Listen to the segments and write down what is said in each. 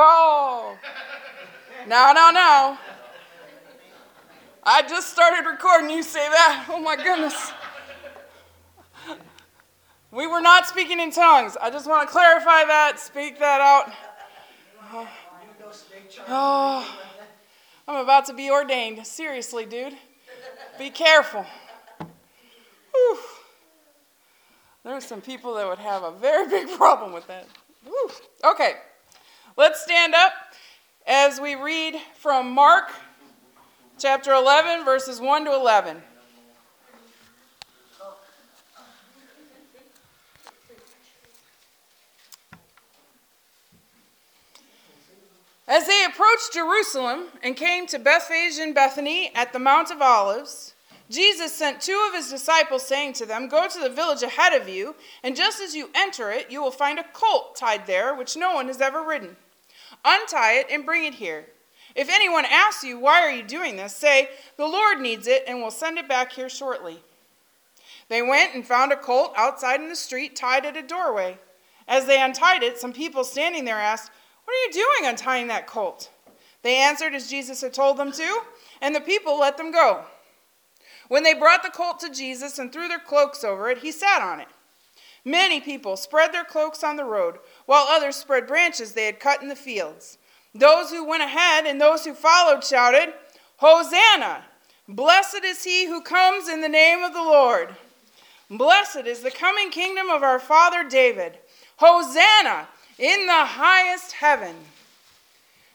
Oh, no, no, no. I just started recording. You say that. Oh my goodness. We were not speaking in tongues. I just want to clarify that, speak that out. Oh, oh, I'm about to be ordained. Seriously, dude. Be careful. Whew. are some people that would have a very big problem with that. Whew. Okay, let's stand up as we read from Mark chapter 11, verses 1 to 11. As they approached Jerusalem and came to Bethphage and Bethany at the Mount of Olives, Jesus sent two of his disciples, saying to them, Go to the village ahead of you, and just as you enter it, you will find a colt tied there, which no one has ever ridden. Untie it and bring it here. If anyone asks you, Why are you doing this? say, The Lord needs it, and will send it back here shortly. They went and found a colt outside in the street, tied at a doorway. As they untied it, some people standing there asked, What are you doing untying that colt? They answered as Jesus had told them to, and the people let them go. When they brought the colt to Jesus and threw their cloaks over it, he sat on it. Many people spread their cloaks on the road, while others spread branches they had cut in the fields. Those who went ahead and those who followed shouted, Hosanna! Blessed is he who comes in the name of the Lord. Blessed is the coming kingdom of our father David. Hosanna in the highest heaven.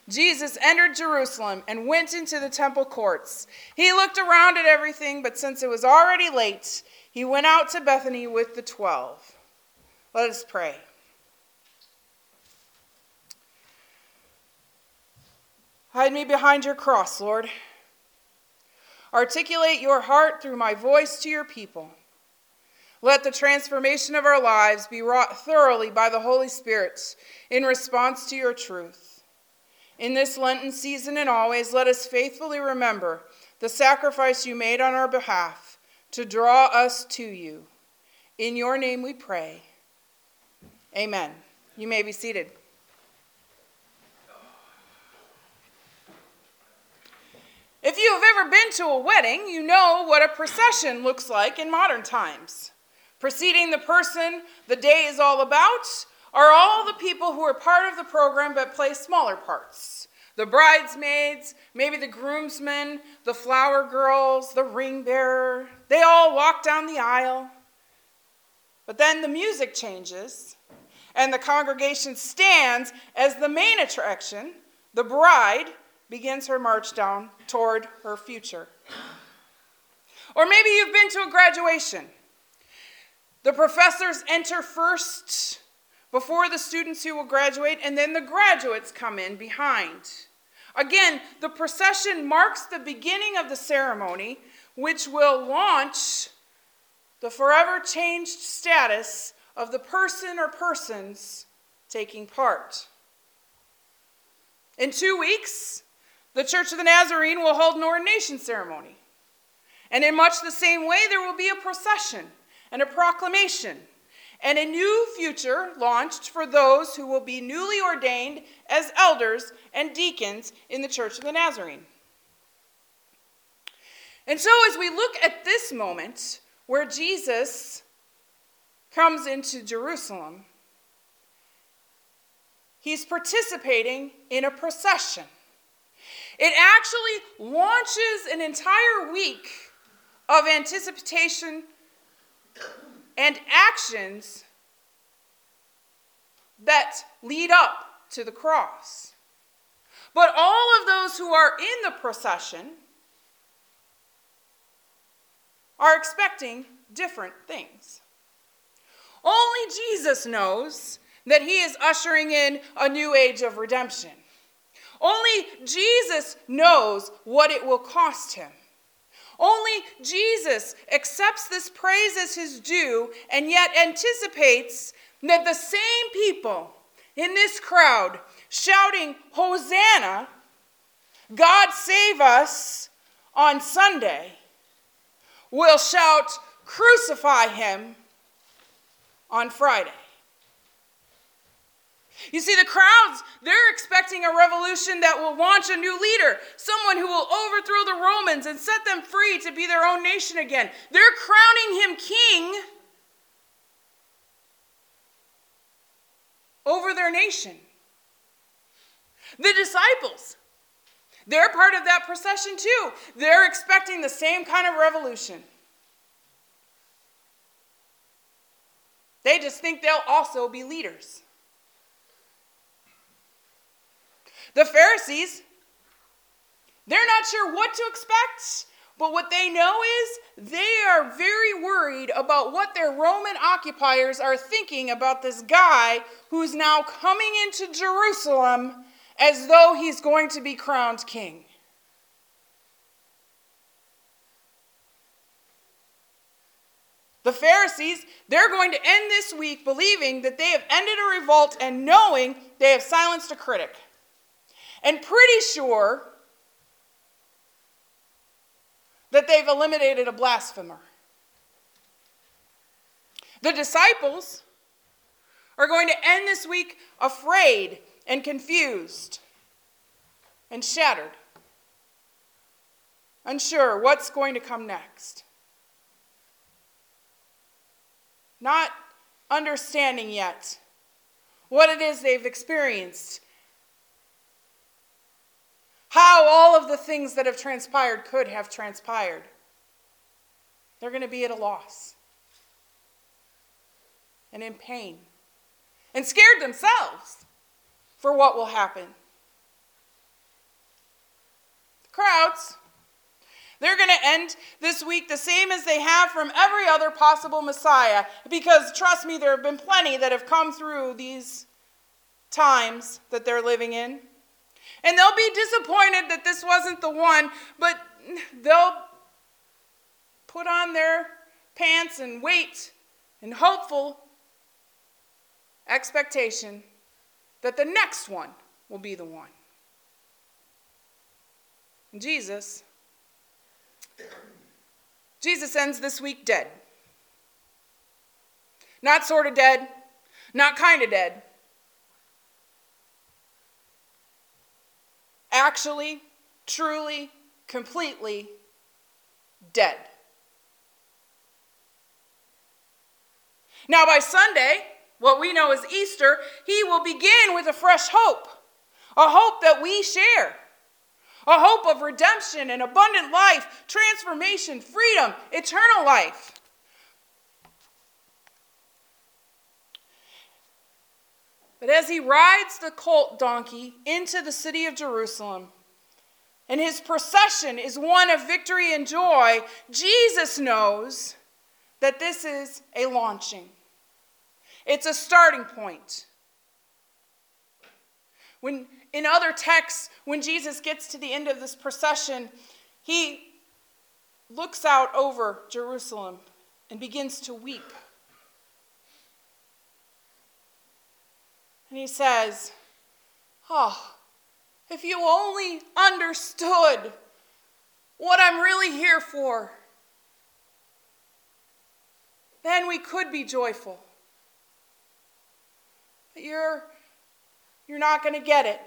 Jesus entered Jerusalem and went into the temple courts. He looked around at everything, but since it was already late, he went out to Bethany with the twelve. Let us pray. Hide me behind your cross, Lord. Articulate your heart through my voice to your people. Let the transformation of our lives be wrought thoroughly by the Holy Spirit in response to your truth. In this Lenten season and always, let us faithfully remember the sacrifice you made on our behalf to draw us to you. In your name we pray. Amen. You may be seated. If you have ever been to a wedding, you know what a procession looks like in modern times. Preceding the person the day is all about are all the people who are part of the program but play smaller parts. The bridesmaids, maybe the groomsmen, the flower girls, the ring bearer, they all walk down the aisle. But then the music changes, and the congregation stands as the main attraction. The bride begins her march down toward her future. Or maybe you've been to a graduation. The professors enter first, before the students who will graduate, and then the graduates come in behind. Again, the procession marks the beginning of the ceremony, which will launch the forever changed status of the person or persons taking part. In two weeks, the Church of the Nazarene will hold an ordination ceremony. And in much the same way, there will be a procession and a proclamation and a new future launched for those who will be newly ordained as elders and deacons in the Church of the Nazarene. And so, as we look at this moment where Jesus comes into Jerusalem, he's participating in a procession. It actually launches an entire week of anticipation and actions that lead up to the cross. But all of those who are in the procession are expecting different things. Only Jesus knows that he is ushering in a new age of redemption. Only Jesus knows what it will cost him. Only Jesus accepts this praise as his due and yet anticipates that the same people in this crowd shouting, Hosanna, God save us, on Sunday will shout, Crucify him on Friday. You see, the crowds, they're expecting a revolution that will launch a new leader, someone who will overthrow the Romans and set them free to be their own nation again. They're crowning him king over their nation. The disciples, they're part of that procession too. They're expecting the same kind of revolution. They just think they'll also be leaders. The Pharisees, they're not sure what to expect, but what they know is they are very worried about what their Roman occupiers are thinking about this guy who's now coming into Jerusalem as though he's going to be crowned king. The Pharisees, they're going to end this week believing that they have ended a revolt and knowing they have silenced a critic. And pretty sure that they've eliminated a blasphemer. The disciples are going to end this week afraid and confused and shattered, unsure what's going to come next. Not understanding yet what it is they've experienced, how all of the things that have transpired could have transpired. They're going to be at a loss and in pain and scared themselves for what will happen. The crowds, they're going to end this week the same as they have from every other possible Messiah, because trust me, there have been plenty that have come through these times that they're living in. And they'll be disappointed that this wasn't the one, but they'll put on their pants and wait in hopeful expectation that the next one will be the one. Jesus, Jesus ends this week dead. Not sort of dead, not kind of dead. Actually, truly, completely dead. Now, by Sunday, what we know as Easter, he will begin with a fresh hope, a hope that we share, a hope of redemption and abundant life, transformation, freedom, eternal life. But as he rides the colt donkey into the city of Jerusalem, and his procession is one of victory and joy, Jesus knows that this is a launching. It's a starting point. When in other texts, when Jesus gets to the end of this procession, he looks out over Jerusalem and begins to weep. And he says, Oh, if you only understood what I'm really here for, then we could be joyful. But you're, you're not going to get it.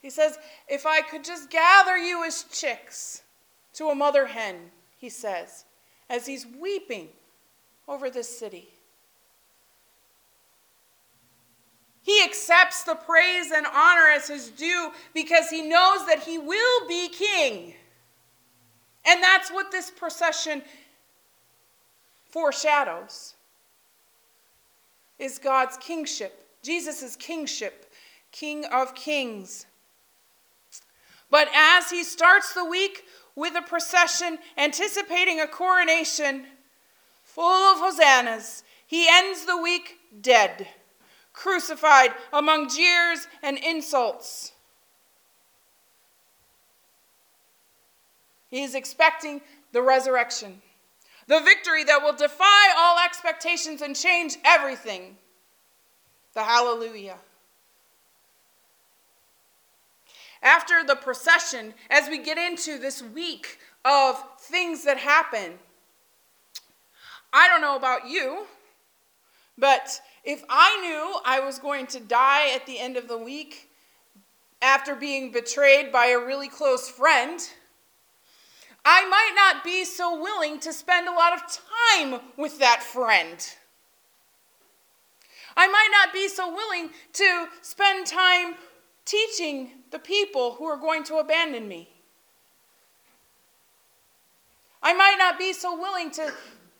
He says, If I could just gather you as chicks to a mother hen, he says, as he's weeping over this city. He accepts the praise and honor as his due because he knows that he will be king. And that's what this procession foreshadows is God's kingship, Jesus' kingship, King of kings. But as he starts the week with a procession anticipating a coronation full of hosannas, he ends the week dead, crucified among jeers and insults. He is expecting the resurrection. The victory that will defy all expectations and change everything. The hallelujah. After the procession, as we get into this week of things that happen, I don't know about you, but If I knew I was going to die at the end of the week after being betrayed by a really close friend, I might not be so willing to spend a lot of time with that friend. I might not be so willing to spend time teaching the people who are going to abandon me. I might not be so willing to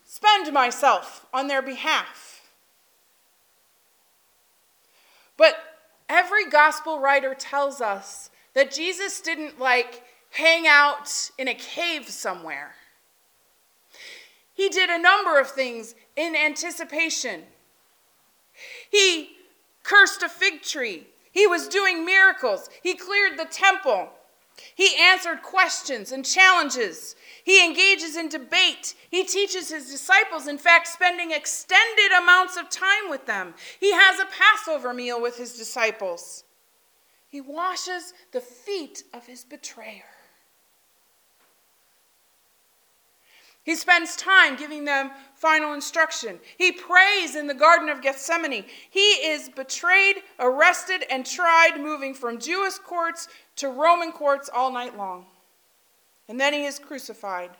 spend myself on their behalf. But every gospel writer tells us that Jesus didn't like hang out in a cave somewhere. He did a number of things in anticipation. He cursed a fig tree. He was doing miracles. He cleared the temple. He answered questions and challenges. He engages in debate. He teaches his disciples, in fact, spending extended amounts of time with them. He has a Passover meal with his disciples. He washes the feet of his betrayer. He spends time giving them final instruction. He prays in the Garden of Gethsemane. He is betrayed, arrested, and tried, moving from Jewish courts to Roman courts all night long. And then he is crucified.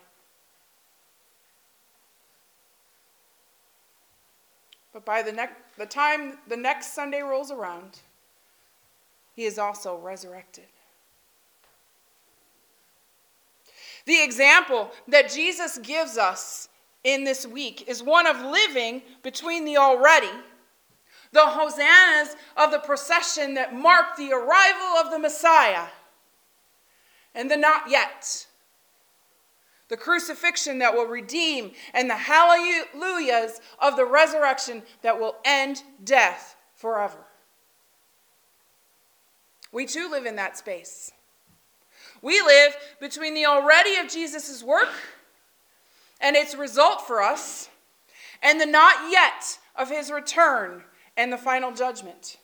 But by the, ne- the time the next Sunday rolls around, he is also resurrected. The example that Jesus gives us in this week is one of living between the already, the hosannas of the procession that mark the arrival of the Messiah, and the not yet. The crucifixion that will redeem, and the hallelujahs of the resurrection that will end death forever. We too live in that space. We live between the already of Jesus' work and its result for us, and the not yet of his return and the final judgment.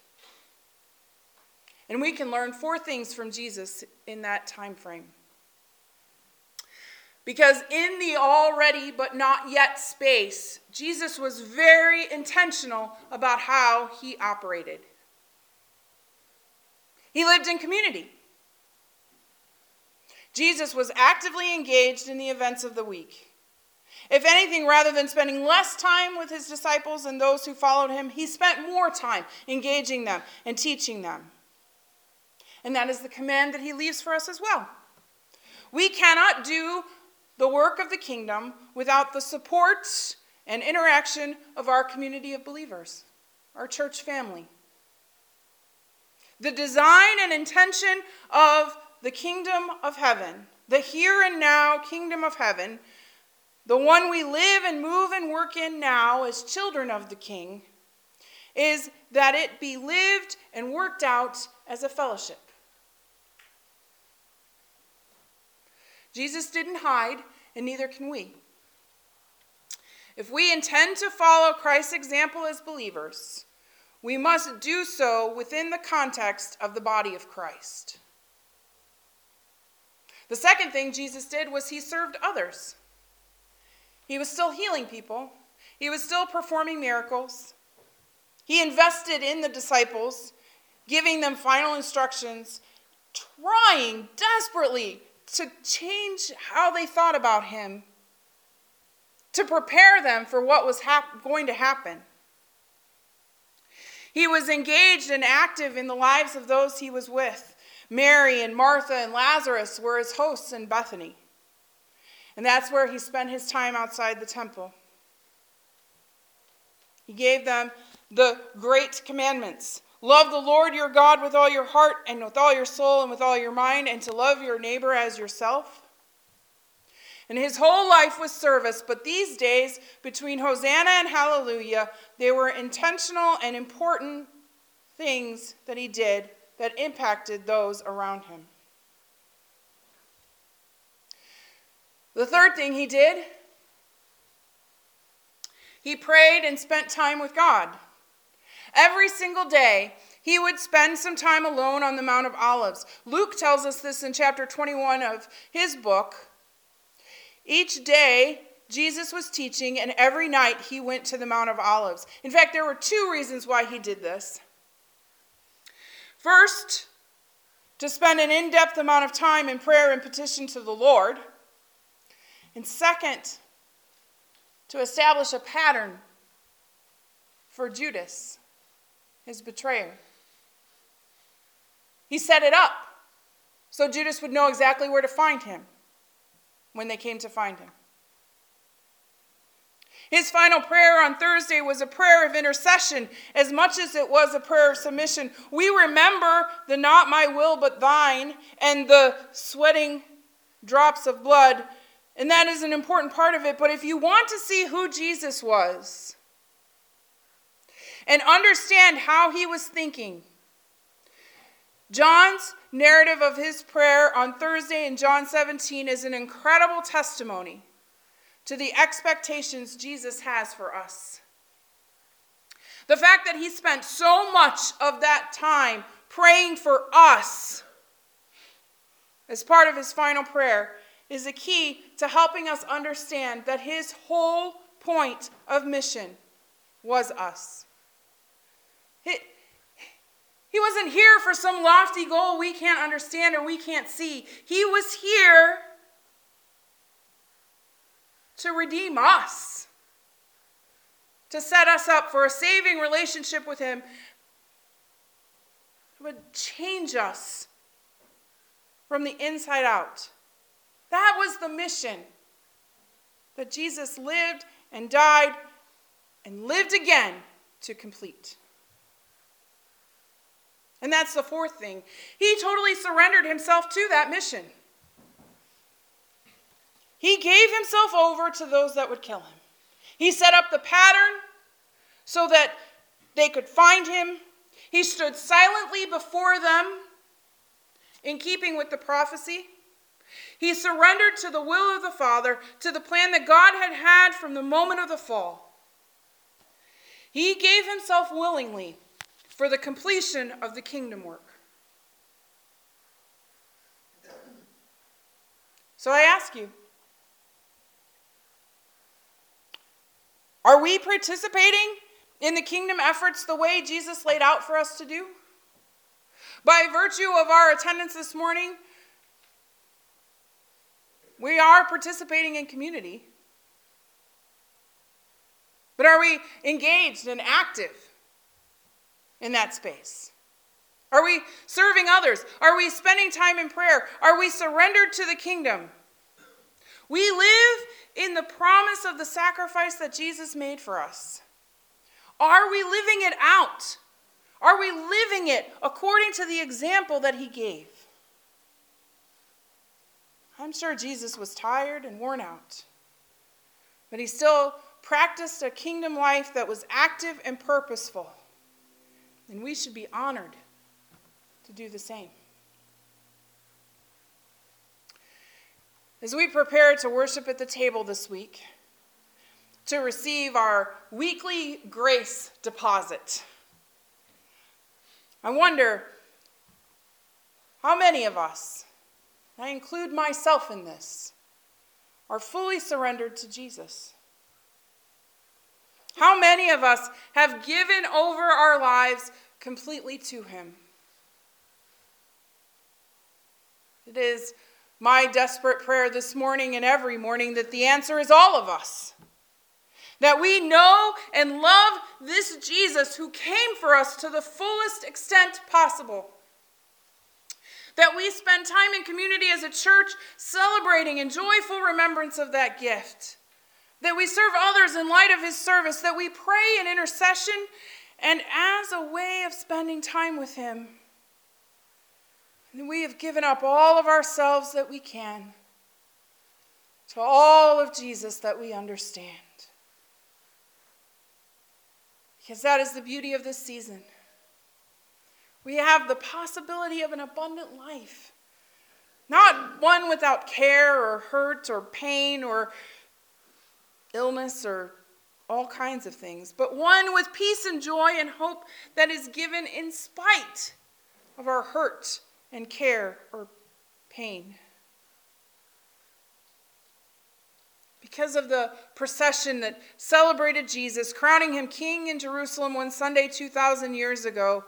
And we can learn four things from Jesus in that time frame. Because in the already but not yet space, Jesus was very intentional about how he operated. He lived in community. Jesus was actively engaged in the events of the week. If anything, rather than spending less time with his disciples and those who followed him, he spent more time engaging them and teaching them. And that is the command that he leaves for us as well. We cannot do the work of the kingdom without the support and interaction of our community of believers, our church family. The design and intention of the kingdom of heaven, the here and now kingdom of heaven, the one we live and move and work in now as children of the king, is that it be lived and worked out as a fellowship. Jesus didn't hide, and neither can we. If we intend to follow Christ's example as believers, we must do so within the context of the body of Christ. The second thing Jesus did was he served others. He was still healing people, he was still performing miracles. He invested in the disciples, giving them final instructions, trying desperately to change how they thought about him, to prepare them for what was hap- going to happen. He was engaged and active in the lives of those he was with. Mary and Martha and Lazarus were his hosts in Bethany. And that's where he spent his time outside the temple. He gave them the great commandments love the Lord your God with all your heart and with all your soul and with all your mind, and to love your neighbor as yourself. And his whole life was service, but these days, between Hosanna and Hallelujah, they were intentional and important things that he did that impacted those around him. The third thing he did, he prayed and spent time with God. Every single day, he would spend some time alone on the Mount of Olives. Luke tells us this in chapter 21 of his book. Each day, Jesus was teaching, and every night he went to the Mount of Olives. In fact, there were two reasons why he did this. First, to spend an in depth amount of time in prayer and petition to the Lord. And second, to establish a pattern for Judas, his betrayer. He set it up so Judas would know exactly where to find him when they came to find him. His final prayer on Thursday was a prayer of intercession as much as it was a prayer of submission. We remember the not my will but thine and the sweating drops of blood, and that is an important part of it. But if you want to see who Jesus was and understand how he was thinking, John's narrative of his prayer on Thursday in John 17 is an incredible testimony to the expectations Jesus has for us. The fact that he spent so much of that time praying for us as part of his final prayer is a key to helping us understand that his whole point of mission was us. He, he wasn't here for some lofty goal we can't understand or we can't see. He was here to redeem us, to set us up for a saving relationship with Him, would change us from the inside out. That was the mission that Jesus lived and died and lived again to complete. And that's the fourth thing. He totally surrendered himself to that mission. He gave himself over to those that would kill him. He set up the pattern so that they could find him. He stood silently before them in keeping with the prophecy. He surrendered to the will of the Father, to the plan that God had had from the moment of the fall. He gave himself willingly for the completion of the kingdom work. So I ask you, Are we participating in the kingdom efforts the way Jesus laid out for us to do? By virtue of our attendance this morning, we are participating in community. But are we engaged and active in that space? Are we serving others? Are we spending time in prayer? Are we surrendered to the kingdom? We live in the promise of the sacrifice that Jesus made for us. Are we living it out? Are we living it according to the example that he gave? I'm sure Jesus was tired and worn out, but he still practiced a kingdom life that was active and purposeful. And we should be honored to do the same. As we prepare to worship at the table this week, to receive our weekly grace deposit, I wonder how many of us, I include myself in this, are fully surrendered to Jesus. How many of us have given over our lives completely to Him? It is my desperate prayer this morning and every morning that the answer is all of us. That we know and love this Jesus who came for us to the fullest extent possible. That we spend time in community as a church celebrating in joyful remembrance of that gift. That we serve others in light of his service. That we pray in intercession and as a way of spending time with him. And we have given up all of ourselves that we can to all of Jesus that we understand. Because that is the beauty of this season. We have the possibility of an abundant life. Not one without care or hurt or pain or illness or all kinds of things, but one with peace and joy and hope that is given in spite of our hurt and care or pain. because of the procession that celebrated Jesus, crowning him king in Jerusalem one Sunday 2,000 years ago.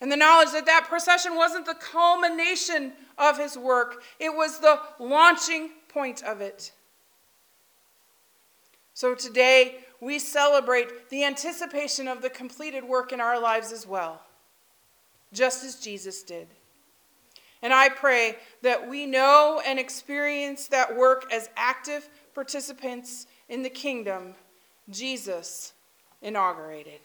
And the knowledge that that procession wasn't the culmination of his work, it was the launching point of it. So today, we celebrate the anticipation of the completed work in our lives as well, just as Jesus did. And I pray that we know and experience that work as active participants in the kingdom Jesus inaugurated.